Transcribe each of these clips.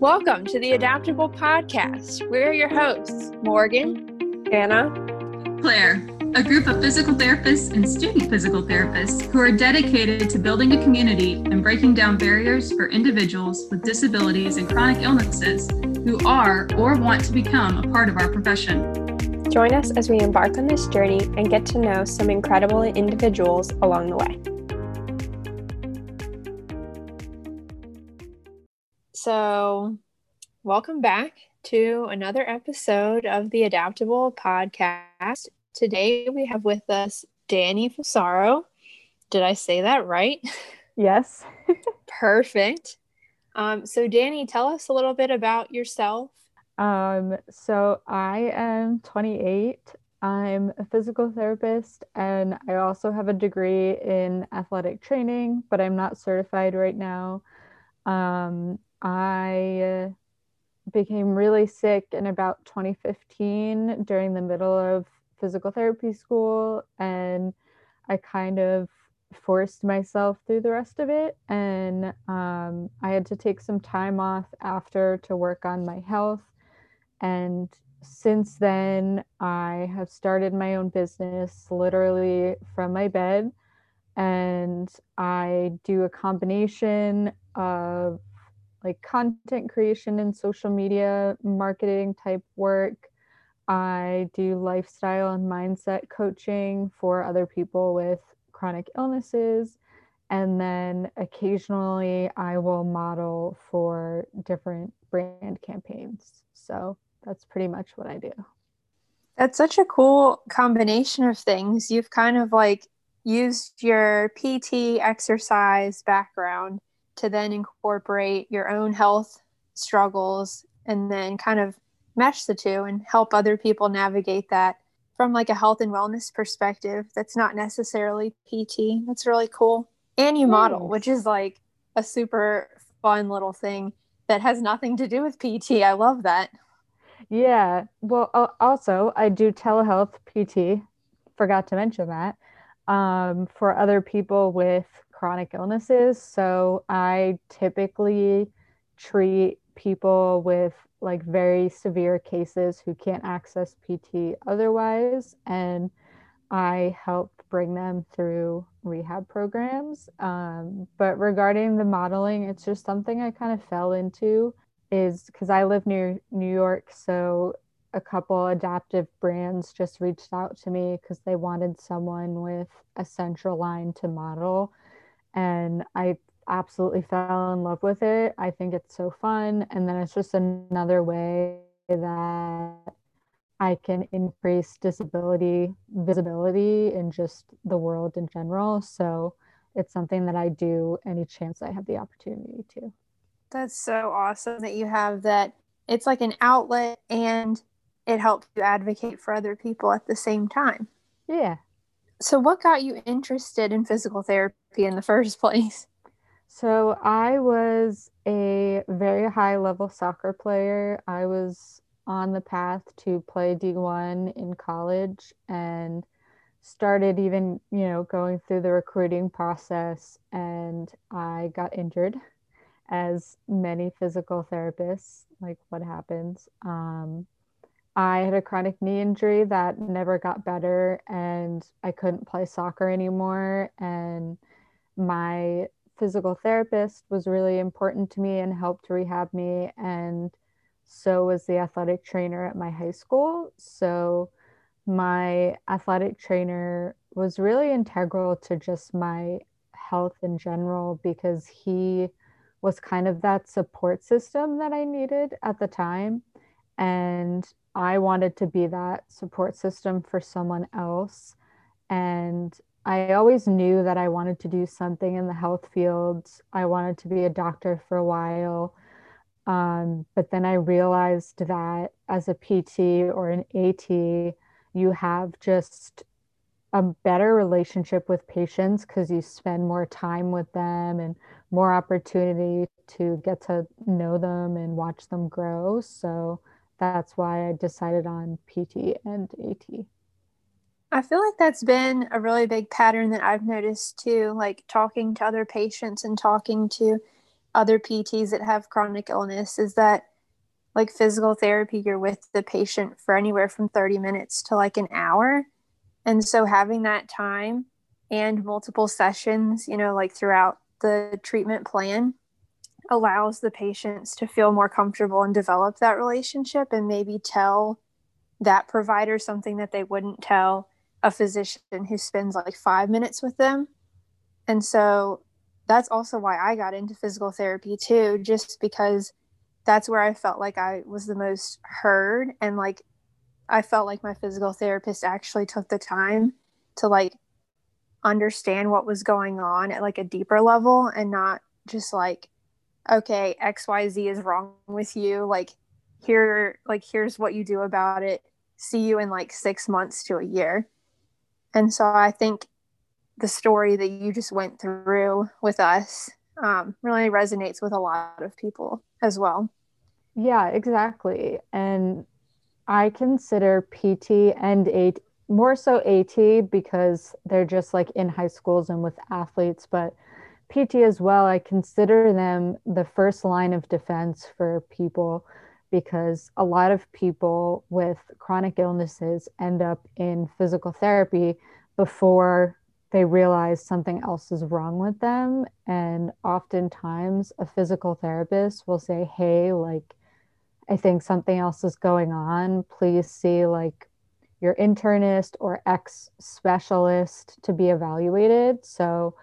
Welcome to the Adaptable Podcast. We're your hosts, Morgan, Anna, Claire, a group of physical therapists and student physical therapists who are dedicated to building a community and breaking down barriers for individuals with disabilities and chronic illnesses who are or want to become a part of our profession. Join us as we embark on this journey and get to know some incredible individuals along the way. So, welcome back to another episode of the Adaptable Podcast. Today we have with us Dani Fusaro. Did I say that right? Yes. Perfect. Um, so, Dani, tell us a little bit about yourself. Um, so I am 28. I'm a physical therapist and I also have a degree in athletic training, but I'm not certified right now. Um, I became really sick in about 2015 during the middle of physical therapy school, and I kind of forced myself through the rest of it. And um, I had to take some time off after to work on my health. And since then, I have started my own business literally from my bed. And I do a combination of like content creation and social media marketing type work. I do lifestyle and mindset coaching for other people with chronic illnesses. And then occasionally I will model for different brand campaigns. So that's pretty much what I do. That's such a cool combination of things. You've kind of like used your PT exercise background to then incorporate your own health struggles and then kind of mesh the two and help other people navigate that from like a health and wellness perspective that's not necessarily PT. That's really cool. And you model, which is like a super fun little thing that has nothing to do with PT. I love that. Yeah. Well, also, I do telehealth PT. Forgot to mention that um, for other people with chronic illnesses. So I typically treat people with like very severe cases who can't access PT otherwise. And I help bring them through rehab programs. Um, but regarding the modeling, it's just something I kind of fell into is because I live near New York. So a couple adaptive brands just reached out to me because they wanted someone with a central line to model and I absolutely fell in love with it. I think it's so fun. And then it's just another way that I can increase disability visibility in just the world in general. So it's something that I do any chance I have the opportunity to. That's so awesome that you have that. It's like an outlet and it helps you advocate for other people at the same time. Yeah, so, what got you interested in physical therapy in the first place? So, I was a very high level soccer player. I was on the path to play D1 in college and started even, you know, going through the recruiting process and I got injured as many physical therapists, like what happens. Um, I had a chronic knee injury that never got better, and I couldn't play soccer anymore. And my physical therapist was really important to me and helped rehab me. And so was the athletic trainer at my high school. So my athletic trainer was really integral to just my health in general because he was kind of that support system that I needed at the time. And I wanted to be that support system for someone else. And I always knew that I wanted to do something in the health field. I wanted to be a doctor for a while. Um, but then I realized that as a PT or an AT, you have just a better relationship with patients because you spend more time with them and more opportunity to get to know them and watch them grow. So that's why I decided on PT and AT. I feel like that's been a really big pattern that I've noticed too, like talking to other patients and talking to other PTs that have chronic illness is that like physical therapy, you're with the patient for anywhere from 30 minutes to like an hour. And so having that time and multiple sessions, you know, like throughout the treatment plan allows the patients to feel more comfortable and develop that relationship and maybe tell that provider something that they wouldn't tell a physician who spends like five minutes with them. And so that's also why I got into physical therapy too, just because that's where I felt like I was the most heard and like I felt like my physical therapist actually took the time to like understand what was going on at like a deeper level and not just like okay xyz is wrong with you like here like here's what you do about it. See you in like 6 months to a year. And so i think the story that you just went through with us um, really resonates with a lot of people as well. Yeah exactly. And i consider pt and A more so AT because they're just like in high schools and with athletes, but PT as well, I consider them the first line of defense for people because a lot of people with chronic illnesses end up in physical therapy before they realize something else is wrong with them. And oftentimes, a physical therapist will say, Hey, like, I think something else is going on. Please see, like, your internist or ex specialist to be evaluated. So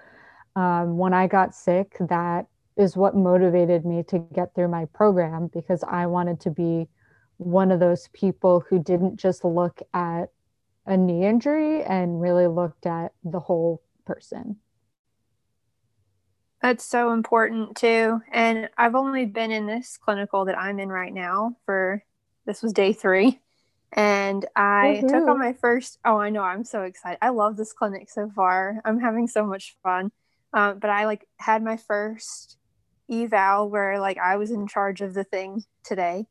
um, when I got sick, that is what motivated me to get through my program because I wanted to be one of those people who didn't just look at a knee injury and really looked at the whole person. That's so important too. And I've only been in this clinical that I'm in right now for this was day three and I Woo-hoo. took on my first. Oh, I know, I'm so excited. I love this clinic so far. I'm having so much fun. Um, but I like had my first eval where like I was in charge of the thing today,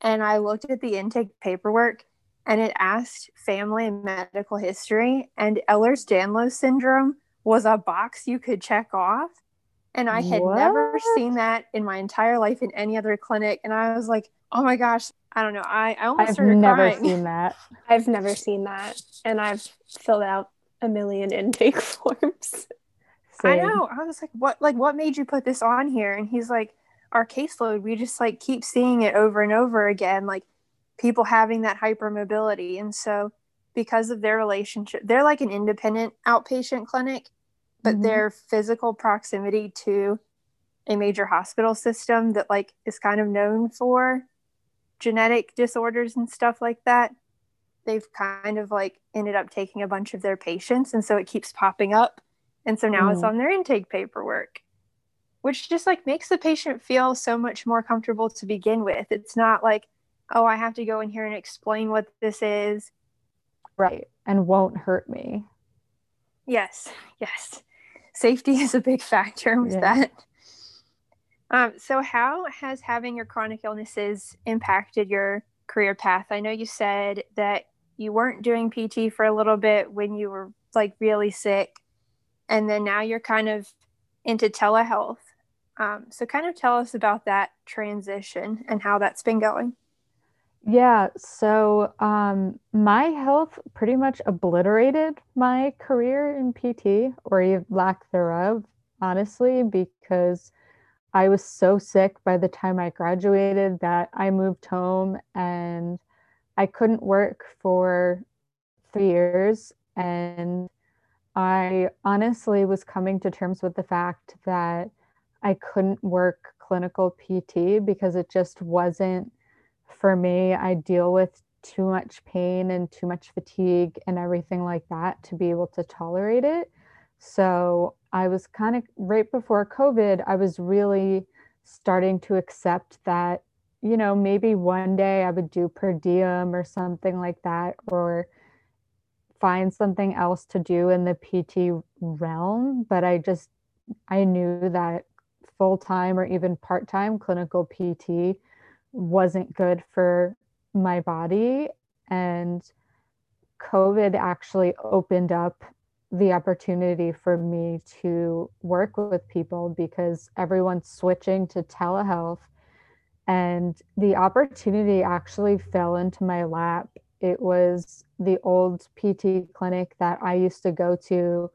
and I looked at the intake paperwork, and it asked family and medical history, and Ehlers-Danlos syndrome was a box you could check off. And I had what? never seen that in my entire life in any other clinic. And I was like, oh my gosh, I don't know. I, I almost I've never crying. seen that. I've never seen that. And I've filled out a million intake forms. Same. I know. I was like, what like what made you put this on here? And he's like, our caseload, we just like keep seeing it over and over again, like people having that hypermobility. And so because of their relationship, they're like an independent outpatient clinic, but mm-hmm. their physical proximity to a major hospital system that like is kind of known for genetic disorders and stuff like that, they've kind of like ended up taking a bunch of their patients. And so it keeps popping up. And so now mm. it's on their intake paperwork, which just like makes the patient feel so much more comfortable to begin with. It's not like, oh, I have to go in here and explain what this is. Right. And won't hurt me. Yes. Yes. Safety is a big factor with yeah. that. Um, so, how has having your chronic illnesses impacted your career path? I know you said that you weren't doing PT for a little bit when you were like really sick, and then now you're kind of into telehealth. Um, so, kind of tell us about that transition and how that's been going. Yeah, so um, my health pretty much obliterated my career in PT or lack thereof, honestly, because I was so sick by the time I graduated that I moved home and I couldn't work for three years. And I honestly was coming to terms with the fact that I couldn't work clinical PT because it just wasn't for me. I deal with too much pain and too much fatigue and everything like that to be able to tolerate it. So I was kind of right before COVID, I was really starting to accept that, you know, maybe one day I would do per diem or something like that, or find something else to do in the PT realm. But I just, I knew that full time or even part time clinical PT wasn't good for my body. And COVID actually opened up the opportunity for me to work with people because everyone's switching to telehealth. And the opportunity actually fell into my lap. It was the old PT clinic that I used to go to.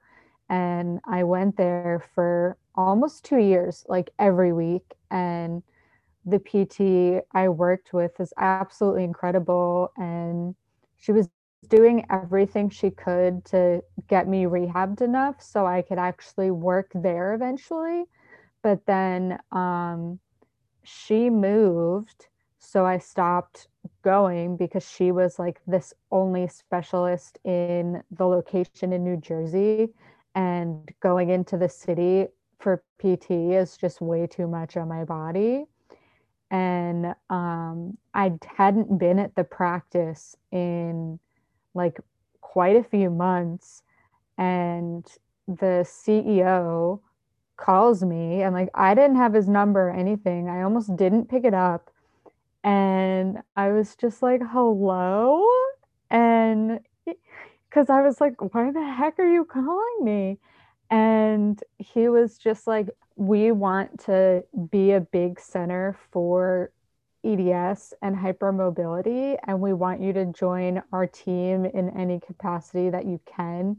And I went there for almost two years, like every week. And the PT I worked with is absolutely incredible. And she was doing everything she could to get me rehabbed enough so I could actually work there eventually. But then um, she moved, so I stopped going because she was like this only specialist in the location in New Jersey. And going into the city for PT is just way too much on my body. And um, I hadn't been at the practice in like quite a few months and the CEO calls me and like I didn't have his number or anything. I almost didn't pick it up. And I was just like, hello? And because I was like, why the heck are you calling me? And he was just like, we want to be a big center for EDS and hypermobility, and we want you to join our team in any capacity that you can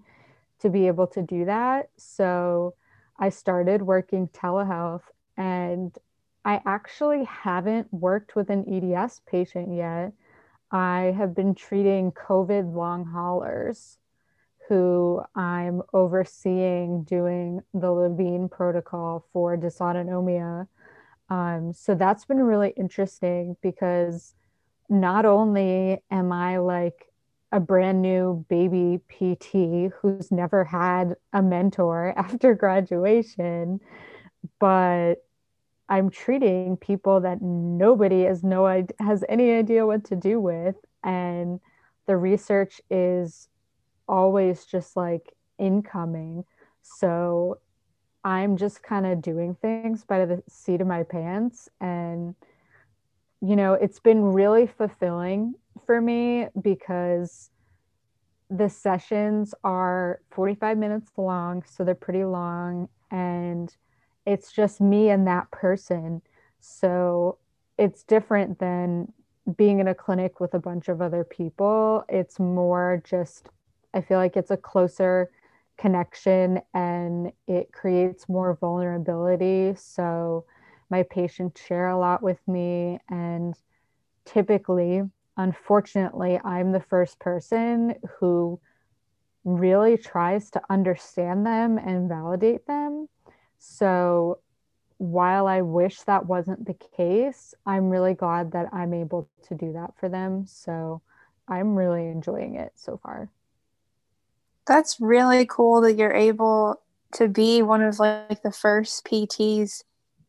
to be able to do that. So I started working telehealth, and I actually haven't worked with an EDS patient yet. I have been treating COVID long haulers who I'm overseeing doing the Levine protocol for dysautonomia um, so that's been really interesting because not only am I like a brand new baby PT who's never had a mentor after graduation, but I'm treating people that nobody has no has any idea what to do with, and the research is always just like incoming. So I'm just kind of doing things by the seat of my pants. And, you know, it's been really fulfilling for me because the sessions are 45 minutes long. So they're pretty long. And it's just me and that person. So it's different than being in a clinic with a bunch of other people. It's more just, I feel like it's a closer connection and it creates more vulnerability. So my patients share a lot with me. And typically, unfortunately, I'm the first person who really tries to understand them and validate them. So while I wish that wasn't the case, I'm really glad that I'm able to do that for them. So I'm really enjoying it so far. That's really cool that you're able to be one of like the first PTs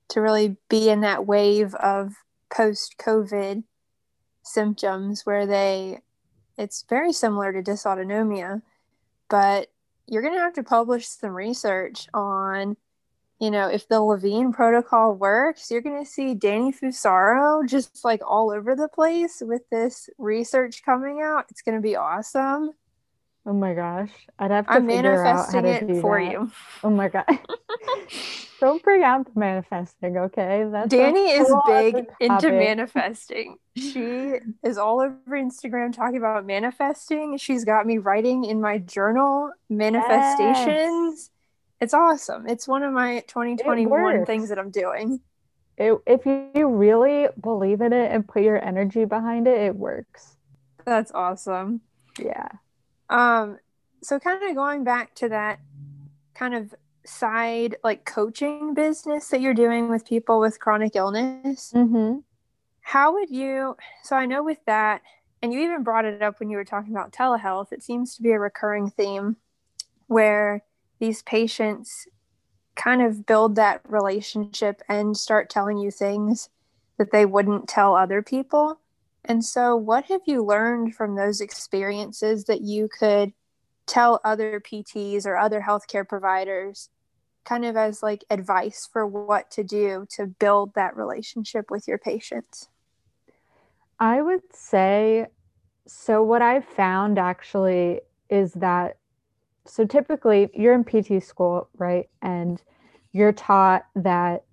to really be in that wave of post COVID symptoms where they it's very similar to dysautonomia, but you're going to have to publish some research on you know, if the Levine protocol works, you're going to see Dani Fusaro just like all over the place with this research coming out. It's going to be awesome. Oh my gosh. I'd have to I'm figure out how to do for that. you. Oh my god. Don't bring out the manifesting, okay? That's Dani is big into manifesting. She is all over Instagram talking about manifesting. She's got me writing in my journal manifestations. Yes. It's awesome. It's one of my 2021 things that I'm doing. It, if you really believe in it and put your energy behind it, it works. That's awesome. Yeah. Um, so kind of going back to that kind of side like coaching business that you're doing with people with chronic illness. Mm-hmm. How would you? So I know with that, and you even brought it up when you were talking about telehealth. It seems to be a recurring theme where these patients kind of build that relationship and start telling you things that they wouldn't tell other people. And so, what have you learned from those experiences that you could tell other PTs or other healthcare providers, kind of as like advice for what to do to build that relationship with your patients? I would say so. What I've found actually is that so typically you're in PT school, right? And you're taught that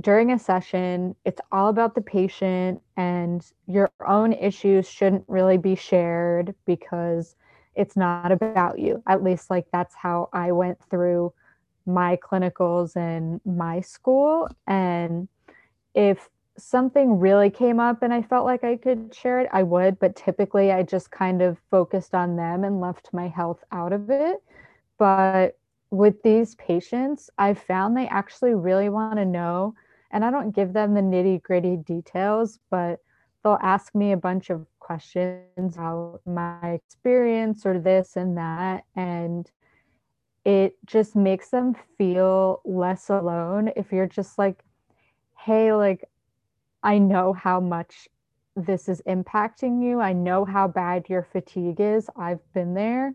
during a session, it's all about the patient and your own issues shouldn't really be shared because it's not about you. At least, like, that's how I went through my clinicals and my school. And if something really came up and I felt like I could share it, I would. But typically, I just kind of focused on them and left my health out of it. But with these patients, I found they actually really want to know. And I don't give them the nitty gritty details, but they'll ask me a bunch of questions about my experience or this and that. And it just makes them feel less alone if you're just like, hey, like, I know how much this is impacting you. I know how bad your fatigue is. I've been there,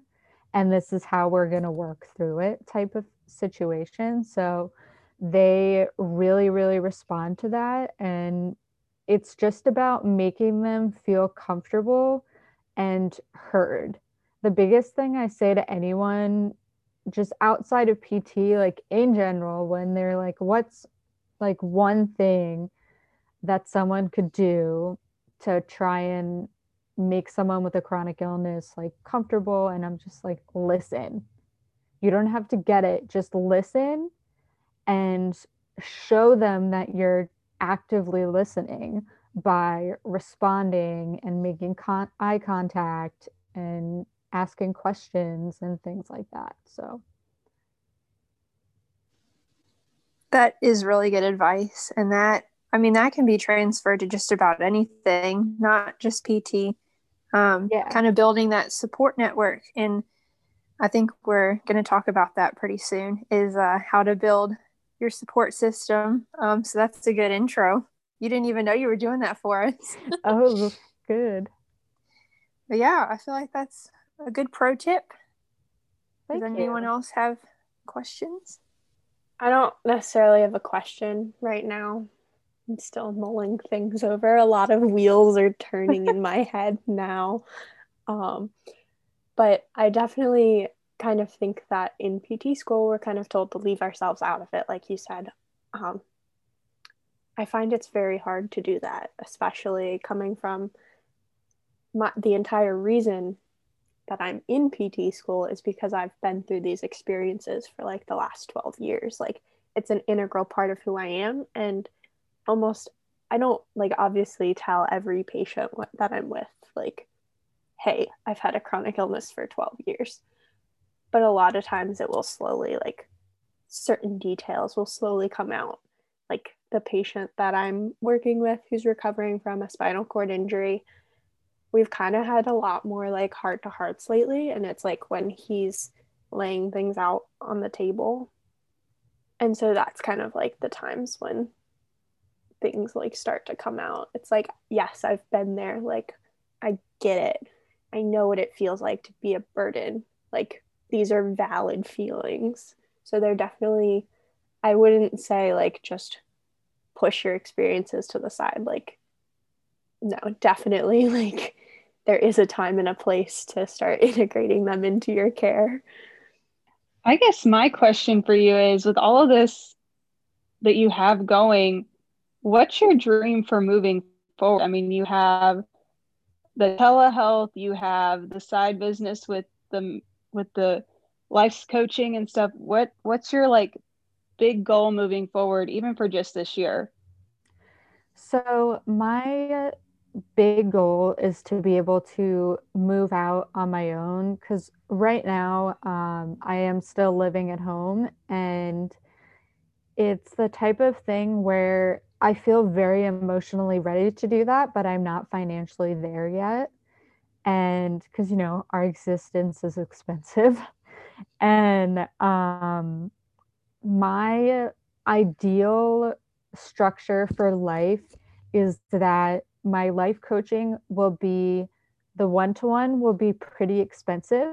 and this is how we're going to work through it type of situation. So they really, really respond to that. And it's just about making them feel comfortable and heard. The biggest thing I say to anyone just outside of PT, like in general, when they're like, what's like one thing that someone could do to try and make someone with a chronic illness like comfortable? And I'm just like, listen. You don't have to get it, just listen and show them that you're actively listening by responding and making con- eye contact and asking questions and things like that. So that is really good advice. And that, I mean, that can be transferred to just about anything, not just PT. Um, yeah. Kind of building that support network. And I think we're going to talk about that pretty soon is uh, how to build your support system. Um, so that's a good intro. You didn't even know you were doing that for us. oh, good. But yeah, I feel like that's a good pro tip. Thank Does anyone you. else have questions? I don't necessarily have a question right now. I'm still mulling things over. A lot of wheels are turning in my head now. Um, but I definitely kind of think that in PT school, we're kind of told to leave ourselves out of it, like you said. Um, I find it's very hard to do that, especially coming from my, the entire reason that I'm in PT school is because I've been through these experiences for like the last 12 years. Like it's an integral part of who I am. And almost, I don't like obviously tell every patient what, that I'm with, like, hey, I've had a chronic illness for 12 years. But a lot of times it will slowly, like, certain details will slowly come out. Like the patient that I'm working with who's recovering from a spinal cord injury, we've kind of had a lot more like heart to hearts lately. And it's like when he's laying things out on the table. And so that's kind of like the times when things like start to come out. It's like, yes, I've been there. Like, I get it. I know what it feels like to be a burden. Like, these are valid feelings. So they're definitely, I wouldn't say like just push your experiences to the side. Like, no, definitely like there is a time and a place to start integrating them into your care. I guess my question for you is with all of this that you have going, what's your dream for moving forward? I mean, you have the telehealth, you have the side business with the with the life's coaching and stuff. What what's your like big goal moving forward even for just this year? So, my big goal is to be able to move out on my own because right now um, I am still living at home and it's the type of thing where I feel very emotionally ready to do that, but I'm not financially there yet. And because, you know, our existence is expensive. and um, my ideal structure for life is that my life coaching will be the one to one will be pretty expensive.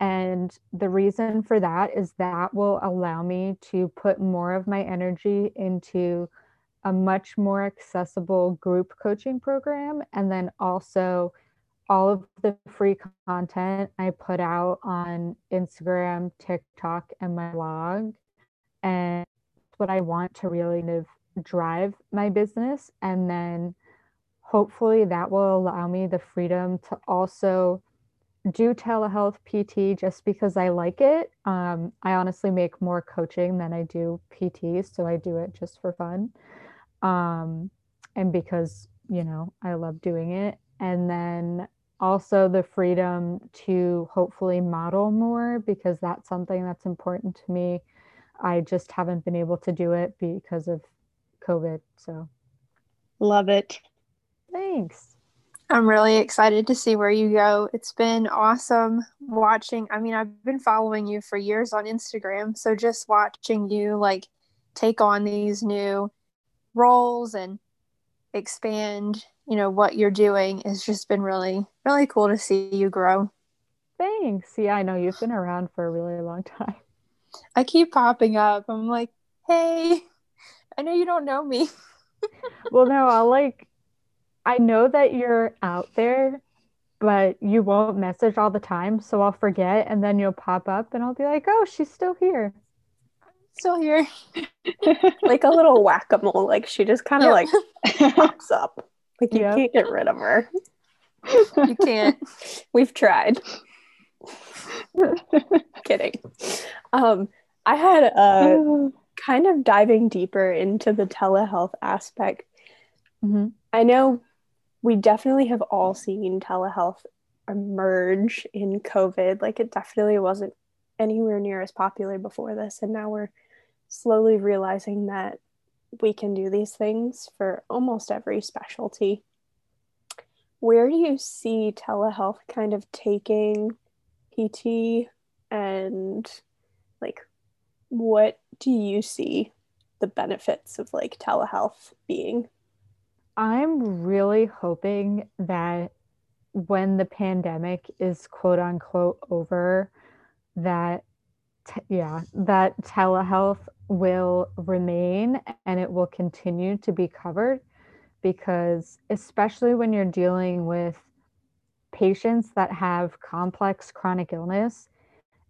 And the reason for that is that will allow me to put more of my energy into a much more accessible group coaching program. And then also all of the free content I put out on Instagram, TikTok, and my blog. And what I want to really drive my business. And then hopefully that will allow me the freedom to also do telehealth PT just because I like it. Um, I honestly make more coaching than I do PT, so I do it just for fun. Um, and because, you know, I love doing it. And then also the freedom to hopefully model more because that's something that's important to me. I just haven't been able to do it because of COVID. So, love it. Thanks. I'm really excited to see where you go. It's been awesome watching. I mean, I've been following you for years on Instagram. So just watching you like take on these new roles and expand, you know, what you're doing has just been really, really cool to see you grow. Thanks. Yeah, I know you've been around for a really long time. I keep popping up. I'm like, hey, I know you don't know me. well, no, I'll like I know that you're out there, but you won't message all the time. So I'll forget and then you'll pop up and I'll be like, oh, she's still here. Still here. like a little whack a mole. Like she just kind of yep. like pops up. Like you yep. can't get rid of her. You can't. We've tried. Kidding. Um, I had a kind of diving deeper into the telehealth aspect. Mm-hmm. I know we definitely have all seen telehealth emerge in COVID. Like it definitely wasn't anywhere near as popular before this. And now we're slowly realizing that we can do these things for almost every specialty. Where do you see telehealth kind of taking PT and like what do you see the benefits of like telehealth being? I'm really hoping that when the pandemic is quote unquote over, that t- yeah, that telehealth will remain and it will continue to be covered because especially when you're dealing with patients that have complex chronic illness,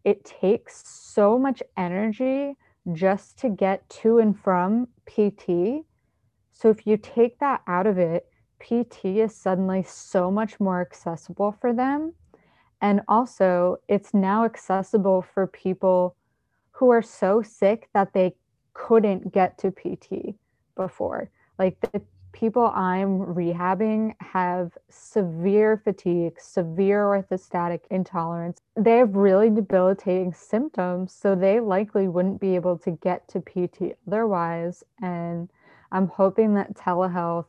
it takes so much energy just to get to and from PT so if you take that out of it, PT is suddenly so much more accessible for them. And also, it's now accessible for people who are so sick that they couldn't get to PT before. Like the people I'm rehabbing have severe fatigue, severe orthostatic intolerance. They have really debilitating symptoms, so they likely wouldn't be able to get to PT otherwise. And I'm hoping that telehealth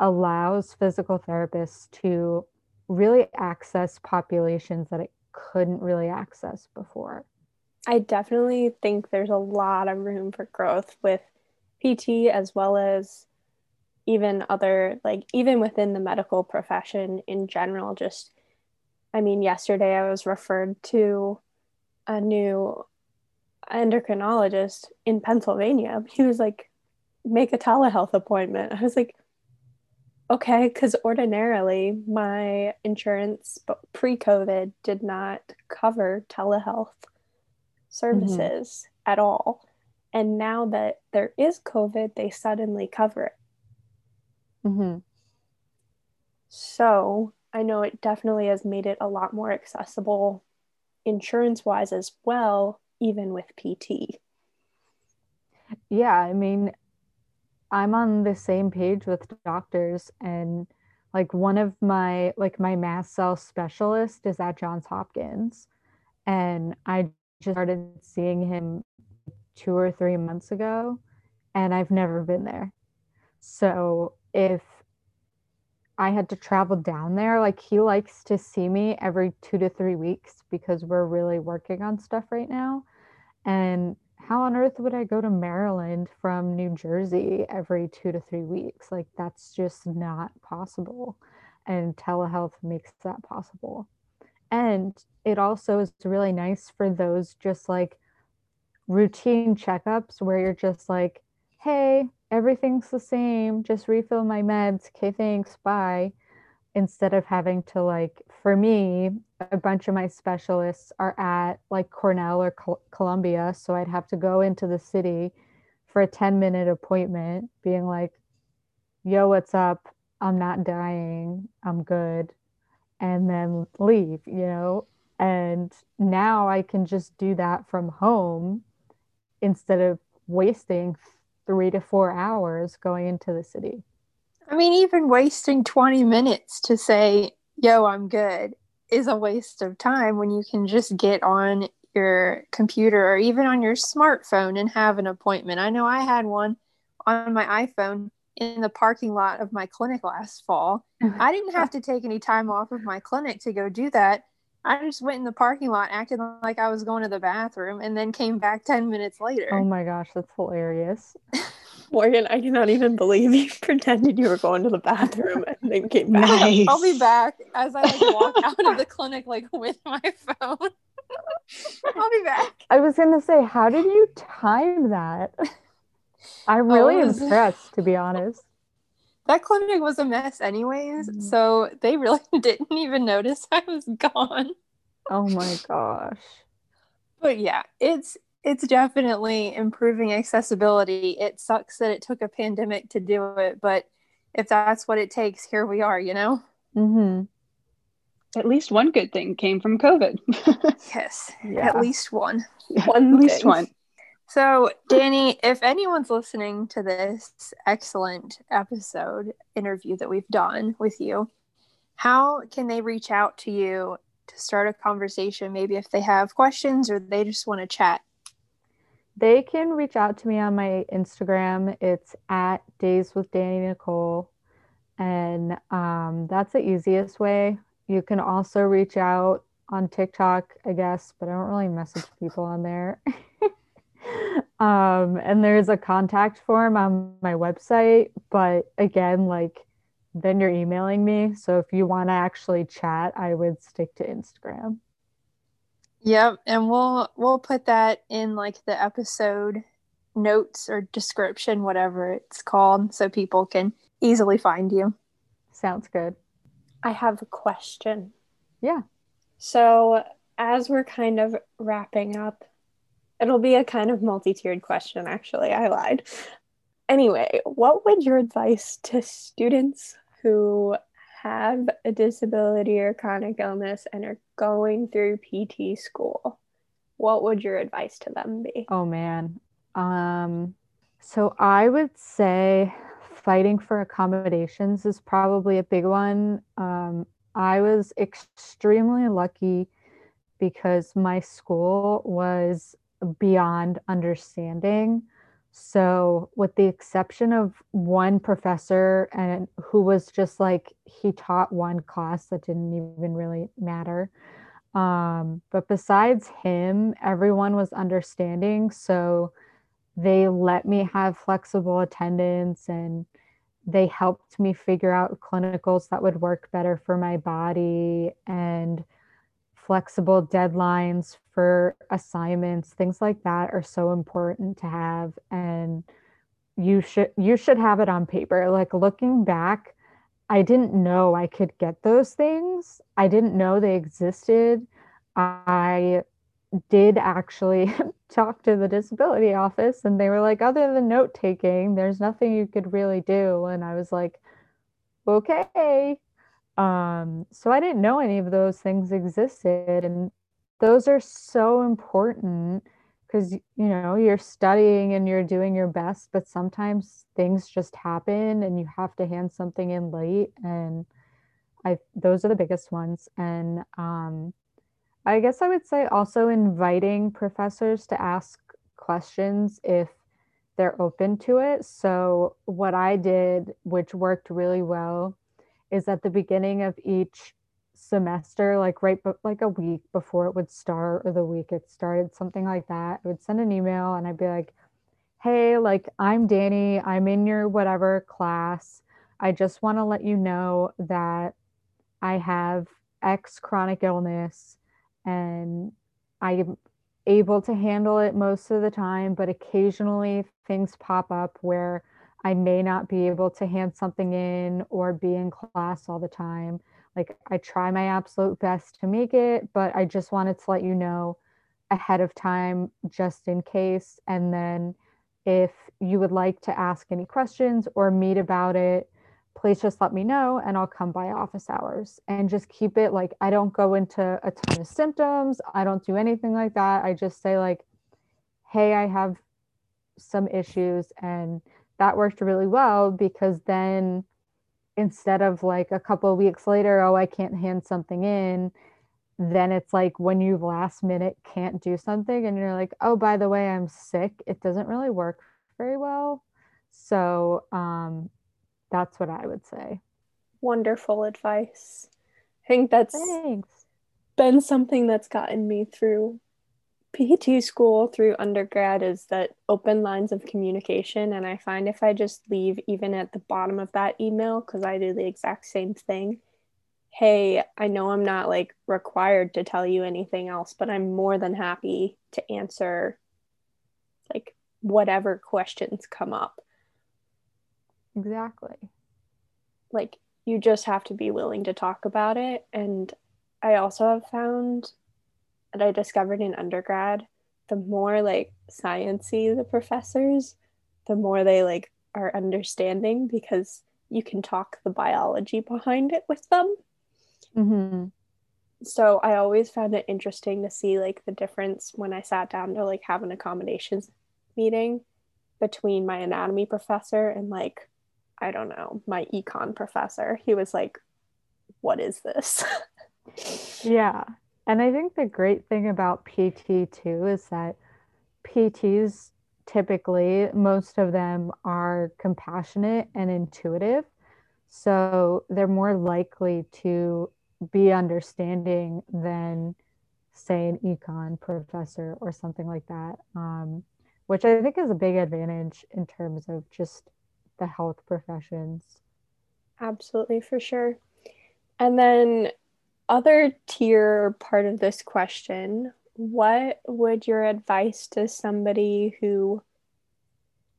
allows physical therapists to really access populations that it couldn't really access before. I definitely think there's a lot of room for growth with PT as well as even other, like, even within the medical profession in general. Just, I mean, yesterday I was referred to a new endocrinologist in Pennsylvania. He was like, make a telehealth appointment. I was like, okay, because ordinarily my insurance pre COVID did not cover telehealth services mm-hmm. at all. And now that there is COVID, they suddenly cover it. Mm-hmm. So I know it definitely has made it a lot more accessible insurance wise as well, even with PT. Yeah, I mean, I'm on the same page with doctors and like one of my like my mast cell specialist is at Johns Hopkins and I just started seeing him 2 or 3 months ago and I've never been there. So if I had to travel down there like he likes to see me every 2 to 3 weeks because we're really working on stuff right now and how on earth would I go to Maryland from New Jersey every two to three weeks? Like, that's just not possible. And telehealth makes that possible. And it also is really nice for those just like routine checkups where you're just like, hey, everything's the same, just refill my meds. Okay, thanks, bye. instead of having to like for me a bunch of my specialists are at like cornell or Col- columbia so i'd have to go into the city for a 10 minute appointment being like yo what's up? I'm not dying. I'm good. And then leave you know? And now i can just do that from home instead of wasting three to four hours going into the city. I mean, even wasting 20 minutes to say, yo, I'm good is a waste of time when you can just get on your computer or even on your smartphone and have an appointment. I know I had one on my iPhone in the parking lot of my clinic last fall. Mm-hmm. I didn't have to take any time off of my clinic to go do that. I just went in the parking lot, acted like I was going to the bathroom, and then came back 10 minutes later. Oh my gosh, that's hilarious. Morgan, I cannot even believe you pretended you were going to the bathroom and then came back. Nice. I'll be back as I like walk out of the clinic like with my phone. I'll be back. I was gonna say, how did you time that? I'm really oh, impressed, to be honest. That clinic was a mess, anyways. Mm-hmm. So they really didn't even notice I was gone. Oh my gosh. But yeah, it's it's definitely improving accessibility. It sucks that it took a pandemic to do it, but if that's what it takes, here we are, you know? Mm-hmm. At least one good thing came from COVID. yes, yeah. at least one. One at least thing. one. So, Dani, if anyone's listening to this excellent episode interview that we've done with you, how can they reach out to you to start a conversation? Maybe if they have questions or they just want to chat they can reach out to me on my Instagram. It's at Days with Dani Nicole. And um, that's the easiest way. You can also reach out on TikTok, I guess, but I don't really message people on there. um, and there's a contact form on my website. But again, like, then you're emailing me. So if you want to actually chat, I would stick to Instagram. Yep, and we'll we'll put that in like the episode notes or description, whatever it's called, so people can easily find you. Sounds good. I have a question. Yeah. So, as we're kind of wrapping up, it'll be a kind of multi-tiered question actually. I lied. Anyway, what would your advice to students who have a disability or chronic illness and are going through PT school, what would your advice to them be? Oh man. Um so I would say fighting for accommodations is probably a big one. Um I was extremely lucky because my school was beyond understanding. So, with the exception of one professor and who was just like he taught one class that didn't even really matter. Um, but besides him, everyone was understanding. So they let me have flexible attendance and they helped me figure out clinicals that would work better for my body and flexible deadlines for assignments things like that are so important to have and you should you should have it on paper. Like looking back i didn't know i could get those things. I didn't know they existed. I did actually talk to the disability office and they were like other than note taking there's nothing you could really do. And i was like okay um, so I didn't know any of those things existed. And those are so important because, you know, you're studying and you're doing your best, but sometimes things just happen and you have to hand something in late. And I, those are the biggest ones. And um, I guess I would say also inviting professors to ask questions if they're open to it. So, what I did, which worked really well, is at the beginning of each semester, like right, but like a week before it would start or the week it started, something like that. I would send an email and I'd be like, hey, like I'm Dani, I'm in your whatever class. I just want to let you know that I have X chronic illness and I'm able to handle it most of the time, but occasionally things pop up where I may not be able to hand something in or be in class all the time. Like I try my absolute best to make it, but I just wanted to let you know ahead of time just in case. And then if you would like to ask any questions or meet about it, please just let me know and I'll come by office hours and just keep it like I don't go into a ton of symptoms. I don't do anything like that. I just say, like, hey, I have some issues. And that worked really well because then instead of like a couple of weeks later, oh, I can't hand something in, then it's like when you last minute can't do something and you're like, oh, by the way, I'm sick, it doesn't really work very well. So um, that's what I would say. Wonderful advice. I think that's Thanks. been something that's gotten me through PT school through undergrad is that open lines of communication. And I find if I just leave even at the bottom of that email, because I do the exact same thing, hey, I know I'm not like required to tell you anything else, but I'm more than happy to answer like whatever questions come up. Exactly. Like you just have to be willing to talk about it. And I also have found that I discovered in undergrad, the more like sciency the professors, the more they like are understanding because you can talk the biology behind it with them. Mm-hmm. So I always found it interesting to see like the difference when I sat down to like have an accommodations meeting between my anatomy professor and like I don't know, my econ professor. He was like, What is this? yeah. And I think the great thing about PT too is that PTs typically, most of them are compassionate and intuitive. So they're more likely to be understanding than say an econ professor or something like that um, which i think is a big advantage in terms of just the health professions absolutely for sure and then other tier part of this question what would your advice to somebody who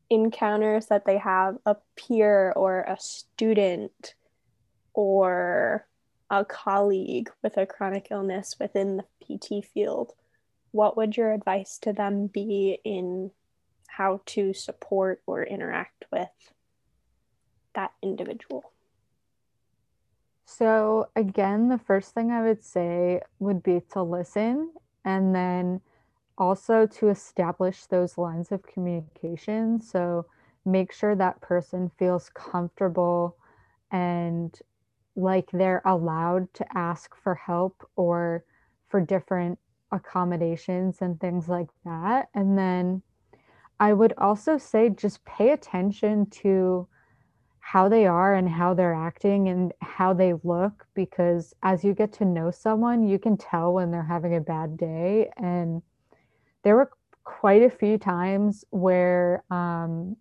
encounters that they have a peer or a student or a colleague with a chronic illness within the PT field, what would your advice to them be in how to support or interact with that individual? So, again, the first thing I would say would be to listen and then also to establish those lines of communication. So, make sure that person feels comfortable and like they're allowed to ask for help or for different accommodations and things like that. And then I would also say just pay attention to how they are and how they're acting and how they look because as you get to know someone, you can tell when they're having a bad day. And there were quite a few times where um,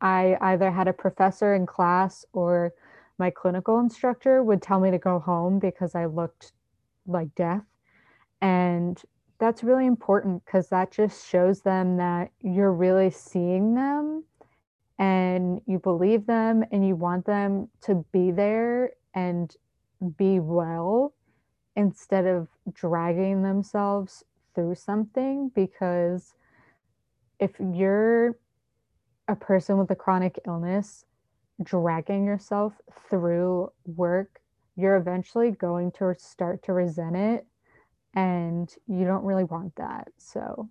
I either had a professor in class or my clinical instructor would tell me to go home because I looked like death. And that's really important because that just shows them that you're really seeing them and you believe them and you want them to be there and be well instead of dragging themselves through something because if you're a person with a chronic illness dragging yourself through work, you're eventually going to start to resent it. And you don't really want that. So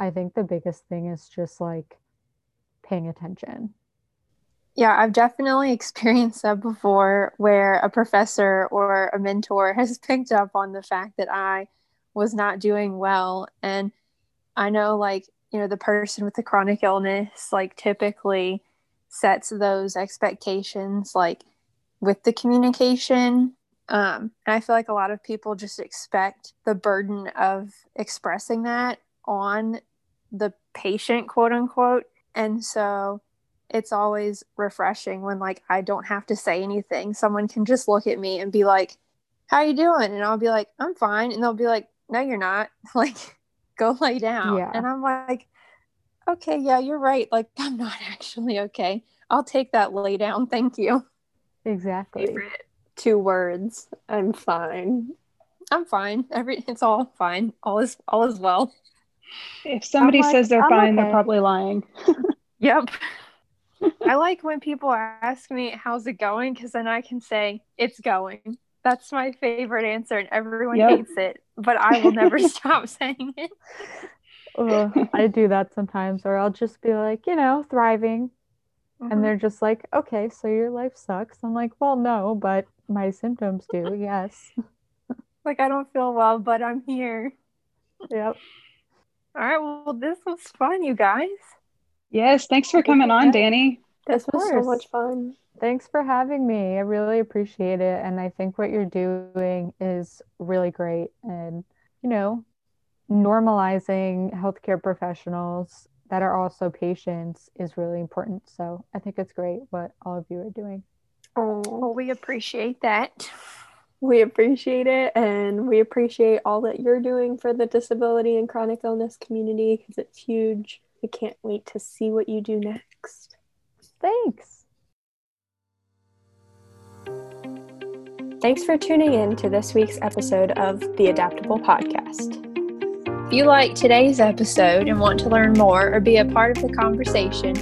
I think the biggest thing is just like paying attention. Yeah, I've definitely experienced that before where a professor or a mentor has picked up on the fact that I was not doing well. And I know, like, you know, the person with the chronic illness, like, typically sets those expectations like with the communication um, and i feel like a lot of people just expect the burden of expressing that on the patient quote unquote and so it's always refreshing when like i don't have to say anything someone can just look at me and be like how you doing and i'll be like i'm fine and they'll be like no you're not like go lay down yeah. and i'm like okay, yeah, you're right. Like, I'm not actually okay. I'll take that lay down. Thank you. Exactly. Favorite two words. I'm fine. I'm fine. Every it's all fine. All is all is well. If somebody like, says they're I'm fine, okay. they're probably lying. Yep. I like when people ask me how's it going because then I can say it's going. That's my favorite answer, and everyone Yep. hates it, but I will never stop saying it. Ugh, I do that sometimes, or I'll just be like, you know, thriving. Mhm. And they're just like, okay, so your life sucks. I'm like, well, no, but my symptoms do, yes. like, I don't feel well, but I'm here. Yep. All right. Well, this was fun, you guys. Yes, thanks for coming on, Dani. This was so much fun. Thanks for having me. I really appreciate it. And I think what you're doing is really great. And, you know, normalizing healthcare professionals that are also patients is really important. So I think it's great what all of you are doing. Oh, Well, we appreciate that. We appreciate it, and we appreciate all that you're doing for the disability and chronic illness community because it's huge. We can't wait to see what you do next. Thanks. Thanks for tuning in to this week's episode of the Adaptable Podcast. If you like today's episode and want to learn more or be a part of the conversation,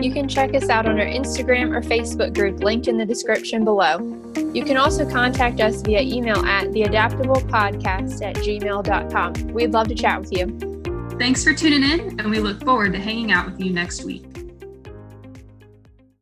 you can check us out on our Instagram or Facebook group linked in the description below. You can also contact us via email at theadaptablepodcast at gmail.com. We'd love to chat with you. Thanks for tuning in, and we look forward to hanging out with you next week.